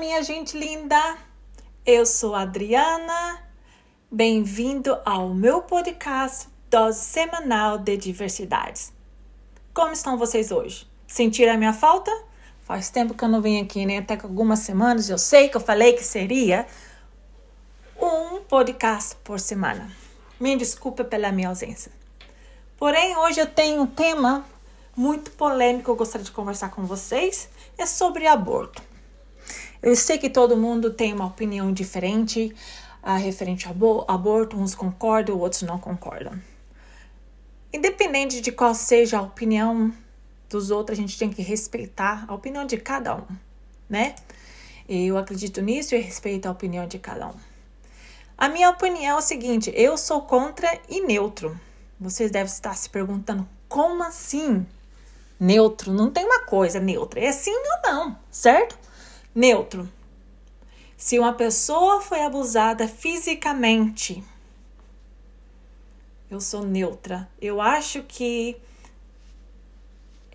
minha gente linda! Eu sou Adriana. Bem-vindo ao meu podcast Dose Semanal de Diversidades. Como estão vocês hoje? Sentiram a minha falta? Faz tempo que eu não venho aqui, né? Até que algumas semanas eu sei que eu falei que seria um podcast por semana. Me desculpa pela minha ausência. Porém, hoje eu tenho um tema muito polêmico que eu gostaria de conversar com vocês. É sobre aborto. Eu sei que todo mundo tem uma opinião diferente a referente ao aborto, uns concordam, outros não concordam. Independente de qual seja a opinião dos outros, a gente tem que respeitar a opinião de cada um, né? Eu acredito nisso e respeito a opinião de cada um. A minha opinião é o seguinte: eu sou contra e neutro. Vocês devem estar se perguntando como assim? Neutro, não tem uma coisa neutra, é sim ou não, certo? Neutro. Se uma pessoa foi abusada fisicamente, eu sou neutra. Eu acho que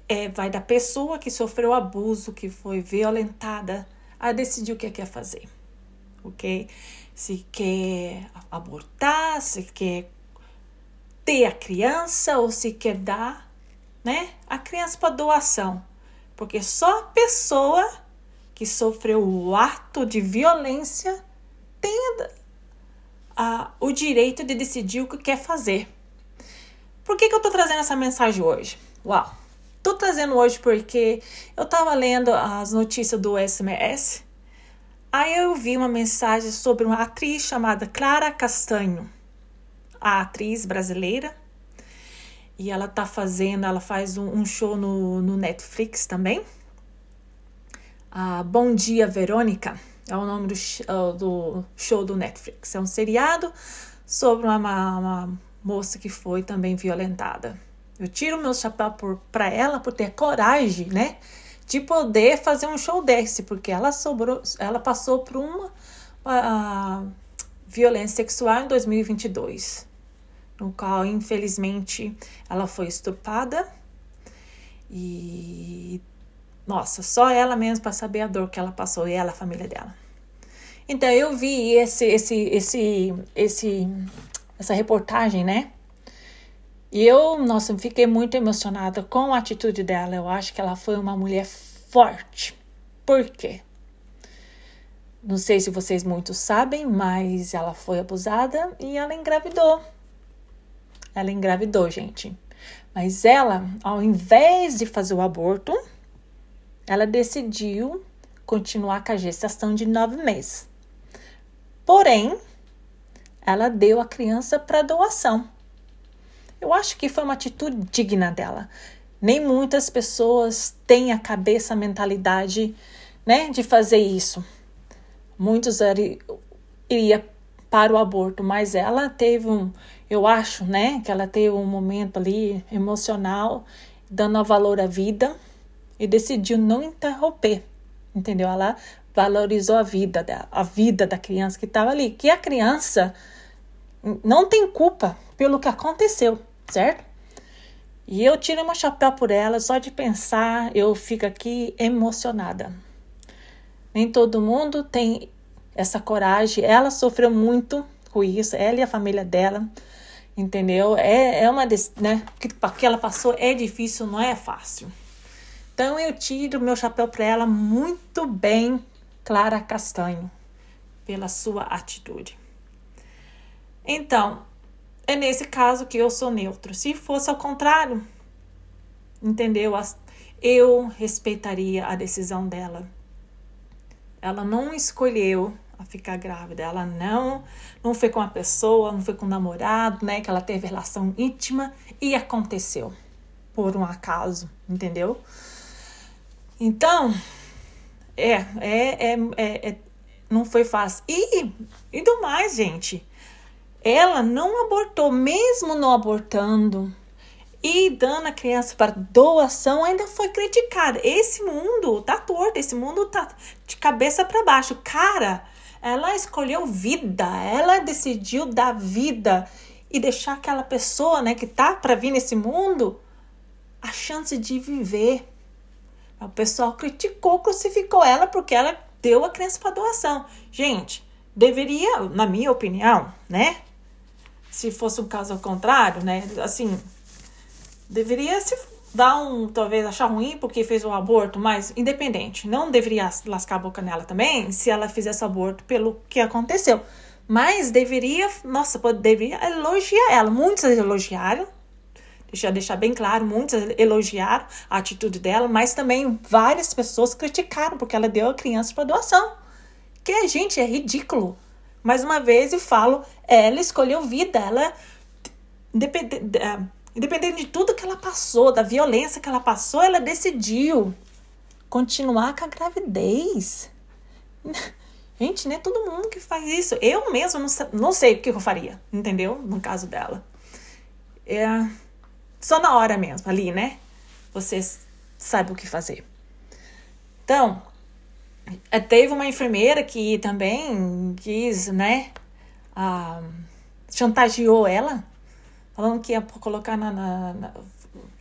é, vai da pessoa que sofreu abuso, que foi violentada, a decidir o que quer fazer. Ok? Se quer abortar, se quer ter a criança ou se quer dar, né, a criança para doação. Porque só a pessoa que sofreu o ato de violência tem a, o direito de decidir o que quer fazer. Por que, que eu tô trazendo essa mensagem hoje? Uau! Tô trazendo hoje porque eu tava lendo as notícias do SMS. Aí eu vi uma mensagem sobre uma atriz chamada Clara Castanho, a atriz brasileira. E ela tá fazendo, ela faz um, um show no, no Netflix também ah, Bom Dia Verônica, é o nome do, uh, do, show do Netflix. É um seriado sobre uma, uma, moça que foi também violentada. Eu tiro meu chapéu para ela por ter coragem, né? De poder fazer um show desse, porque ela sobrou, ela passou por uma uh, violência sexual em 2022, no qual infelizmente ela foi estuprada e nossa, só ela mesmo para saber a dor que ela passou e ela, a família dela. Então eu vi esse, esse, esse, esse, essa reportagem, né? E eu, nossa, fiquei muito emocionada com a atitude dela. Eu acho que ela foi uma mulher forte. Por quê? Não sei se vocês muitos sabem, mas ela foi abusada e ela engravidou. Ela engravidou, gente. Mas ela, ao invés de fazer o aborto, ela decidiu continuar com a gestação de nove meses. Porém, ela deu a criança para doação. Eu acho que foi uma atitude digna dela. Nem muitas pessoas têm a cabeça, a mentalidade, né, de fazer isso. Muitos iria para o aborto, mas ela teve um, eu acho, né, que ela teve um momento ali emocional, dando valor à vida e decidiu não interromper, entendeu? Ela valorizou a vida da, a vida da criança que estava ali, que a criança não tem culpa pelo que aconteceu, certo? E eu tiro meu chapéu por ela, só de pensar eu fico aqui emocionada. Nem todo mundo tem essa coragem. Ela sofreu muito com isso, ela e a família dela, entendeu? É, é uma, né? Que, que ela passou é difícil, não é fácil. Então eu tiro meu chapéu para ela muito bem, Clara Castanho, pela sua atitude. Então, é nesse caso que eu sou neutro. Se fosse ao contrário, entendeu? Eu respeitaria a decisão dela. Ela não escolheu a ficar grávida. Ela não, não foi com a pessoa, não foi com o namorado, né? Que ela teve relação íntima e aconteceu por um acaso, entendeu? Então, é, é, é, é, é, não foi fácil. E, e do mais, gente, ela não abortou, mesmo não abortando e dando a criança para doação, ainda foi criticada. Esse mundo tá torto, esse mundo tá de cabeça para baixo. Cara, ela escolheu vida, ela decidiu dar vida e deixar aquela pessoa, né, que tá para vir nesse mundo a chance de viver o pessoal criticou, crucificou ela porque ela deu a criança para doação. Gente, deveria, na minha opinião, né? Se fosse um caso ao contrário, né? Assim, deveria se dar um, talvez achar ruim porque fez o aborto, mas independente, não deveria lascar a boca nela também se ela fizesse aborto pelo que aconteceu. Mas deveria, nossa, deveria elogiar ela. Muitos elogiaram, deixa deixar bem claro, muitos elogiaram a atitude dela, mas também várias pessoas criticaram porque ela deu a criança para doação. Que gente é ridículo. Mais uma vez eu falo, ela escolheu vida, ela é, independente de tudo que ela passou, da violência que ela passou, ela decidiu continuar com a gravidez. Gente, não é todo mundo que faz isso. Eu mesmo não, não sei o que eu faria, entendeu? No caso dela. É só na hora mesmo, ali, né? Você sabe o que fazer. Então, é, teve uma enfermeira que também quis, né? Ah, chantageou ela, falando que ia colocar na, na, na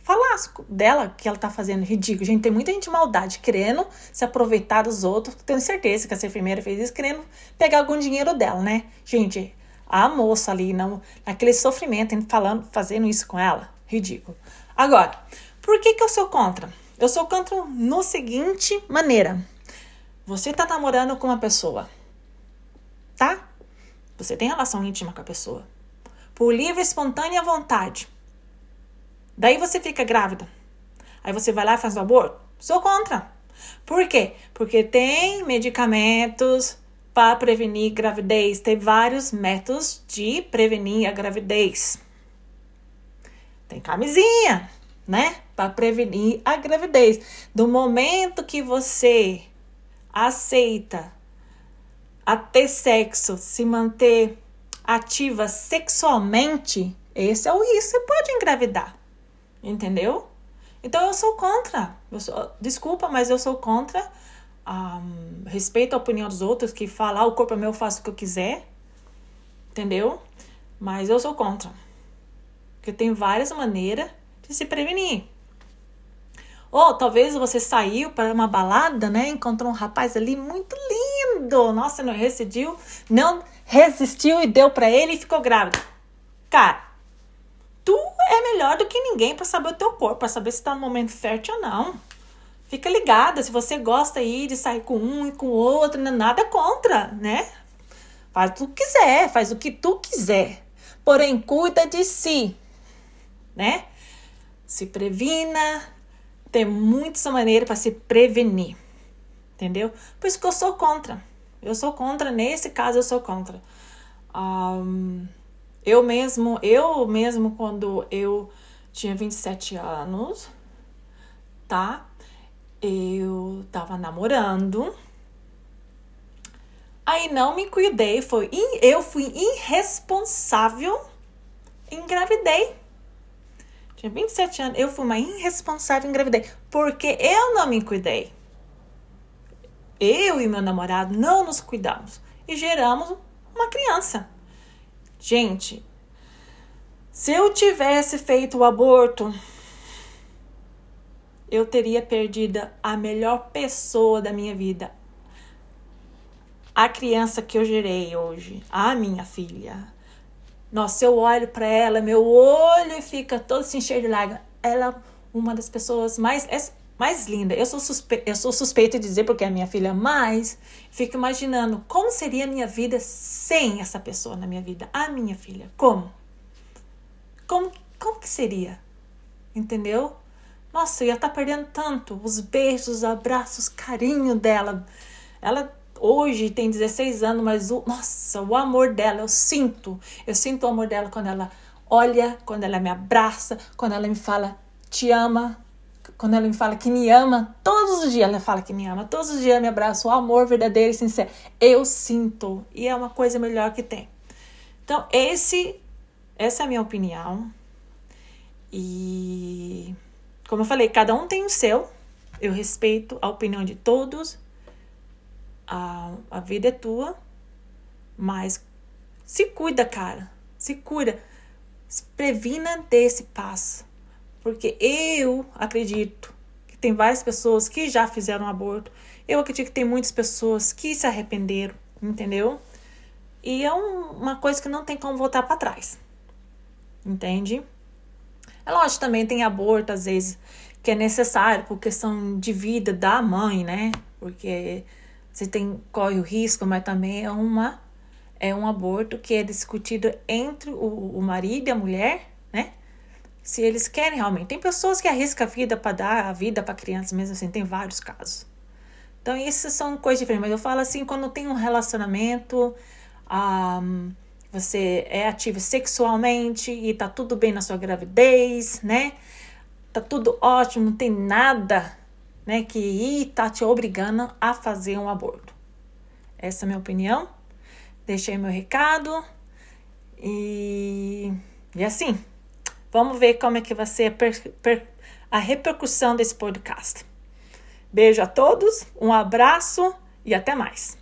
falar dela que ela tá fazendo ridículo. Gente, tem muita gente de maldade querendo se aproveitar dos outros. Tenho certeza que essa enfermeira fez isso querendo pegar algum dinheiro dela, né? Gente, a moça ali, não, naquele sofrimento, falando, fazendo isso com ela, ridículo. Agora, por que, que eu sou contra? Eu sou contra no seguinte maneira. Você tá namorando com uma pessoa, tá? Você tem relação íntima com a pessoa. Por livre, espontânea vontade. Daí você fica grávida. Aí você vai lá e faz o aborto? Sou contra. Por quê? Porque tem medicamentos para prevenir gravidez. Tem vários métodos de prevenir a gravidez. Tem camisinha, né? Para prevenir a gravidez. Do momento que você aceita a ter sexo, se manter ativa sexualmente, esse é o risco. Você pode engravidar. Entendeu? Então eu sou contra. Eu sou, desculpa, mas eu sou contra. Um, respeito a opinião dos outros que falam, ah, o corpo é meu, eu faço o que eu quiser. Entendeu? Mas eu sou contra. Porque tem várias maneiras de se prevenir. Ou talvez você saiu para uma balada, né? Encontrou um rapaz ali muito lindo. Nossa, não resistiu, não resistiu e deu para ele e ficou grávida. Cara, tu é melhor do que ninguém para saber o teu corpo, para saber se tá no momento fértil ou não. Fica ligada, se você gosta aí de sair com um e com outro, é nada contra, né? Faz o que quiser, faz o que tu quiser. Porém, cuida de si, né? Se previna, tem muitas maneiras para se prevenir, entendeu? Por isso que eu sou contra. Eu sou contra, nesse caso eu sou contra. Um, eu mesmo, eu mesmo quando eu tinha 27 anos, tá? Eu tava namorando. Aí não me cuidei, foi eu fui irresponsável, engravidei. Tinha 27 anos, eu fui uma irresponsável, engravidei, porque eu não me cuidei. Eu e meu namorado não nos cuidamos e geramos uma criança. Gente, se eu tivesse feito o aborto, eu teria perdido a melhor pessoa da minha vida. A criança que eu gerei hoje, a minha filha. Nossa, eu olho para ela, meu olho fica todo assim cheio de lágrimas. Ela uma das pessoas mais é mais linda. Eu sou, suspe eu sou suspeita de dizer porque é minha filha, mas fico imaginando como seria a minha vida sem essa pessoa na minha vida. A minha filha, como? Como, como que seria? Entendeu? Nossa, eu ia estar tá perdendo tanto. Os beijos, os abraços, carinho dela. Ela hoje tem 16 anos, mas o, nossa, o amor dela, eu sinto. Eu sinto o amor dela quando ela olha, quando ela me abraça, quando ela me fala te ama, quando ela me fala que me ama, todos os dias ela fala que me ama, todos os dias me abraça, o amor verdadeiro e sincero. Eu sinto e é uma coisa melhor que tem. Então, esse essa é a minha opinião. E como eu falei, cada um tem o seu. Eu respeito a opinião de todos. A, a vida é tua, mas se cuida, cara. Se cuida. Previna desse passo. Porque eu acredito que tem várias pessoas que já fizeram aborto Eu acredito que tem muitas pessoas que se arrependeram, entendeu? E é um, uma coisa que não tem como voltar para trás. Entende? É lógico, também tem aborto, às vezes, que é necessário por questão de vida da mãe, né? Porque você tem, corre o risco, mas também é uma é um aborto que é discutido entre o, o marido e a mulher, né? Se eles querem realmente. Tem pessoas que arriscam a vida para dar a vida para crianças, mesmo assim, tem vários casos. Então, isso são coisas diferentes. Mas eu falo assim, quando tem um relacionamento, um, você é ativo sexualmente e tá tudo bem na sua gravidez, né? Tá tudo ótimo, não tem nada, né, que tá te obrigando a fazer um aborto. Essa é a minha opinião. Deixei meu recado e, e assim, vamos ver como é que vai ser a, per, per, a repercussão desse podcast. Beijo a todos, um abraço e até mais.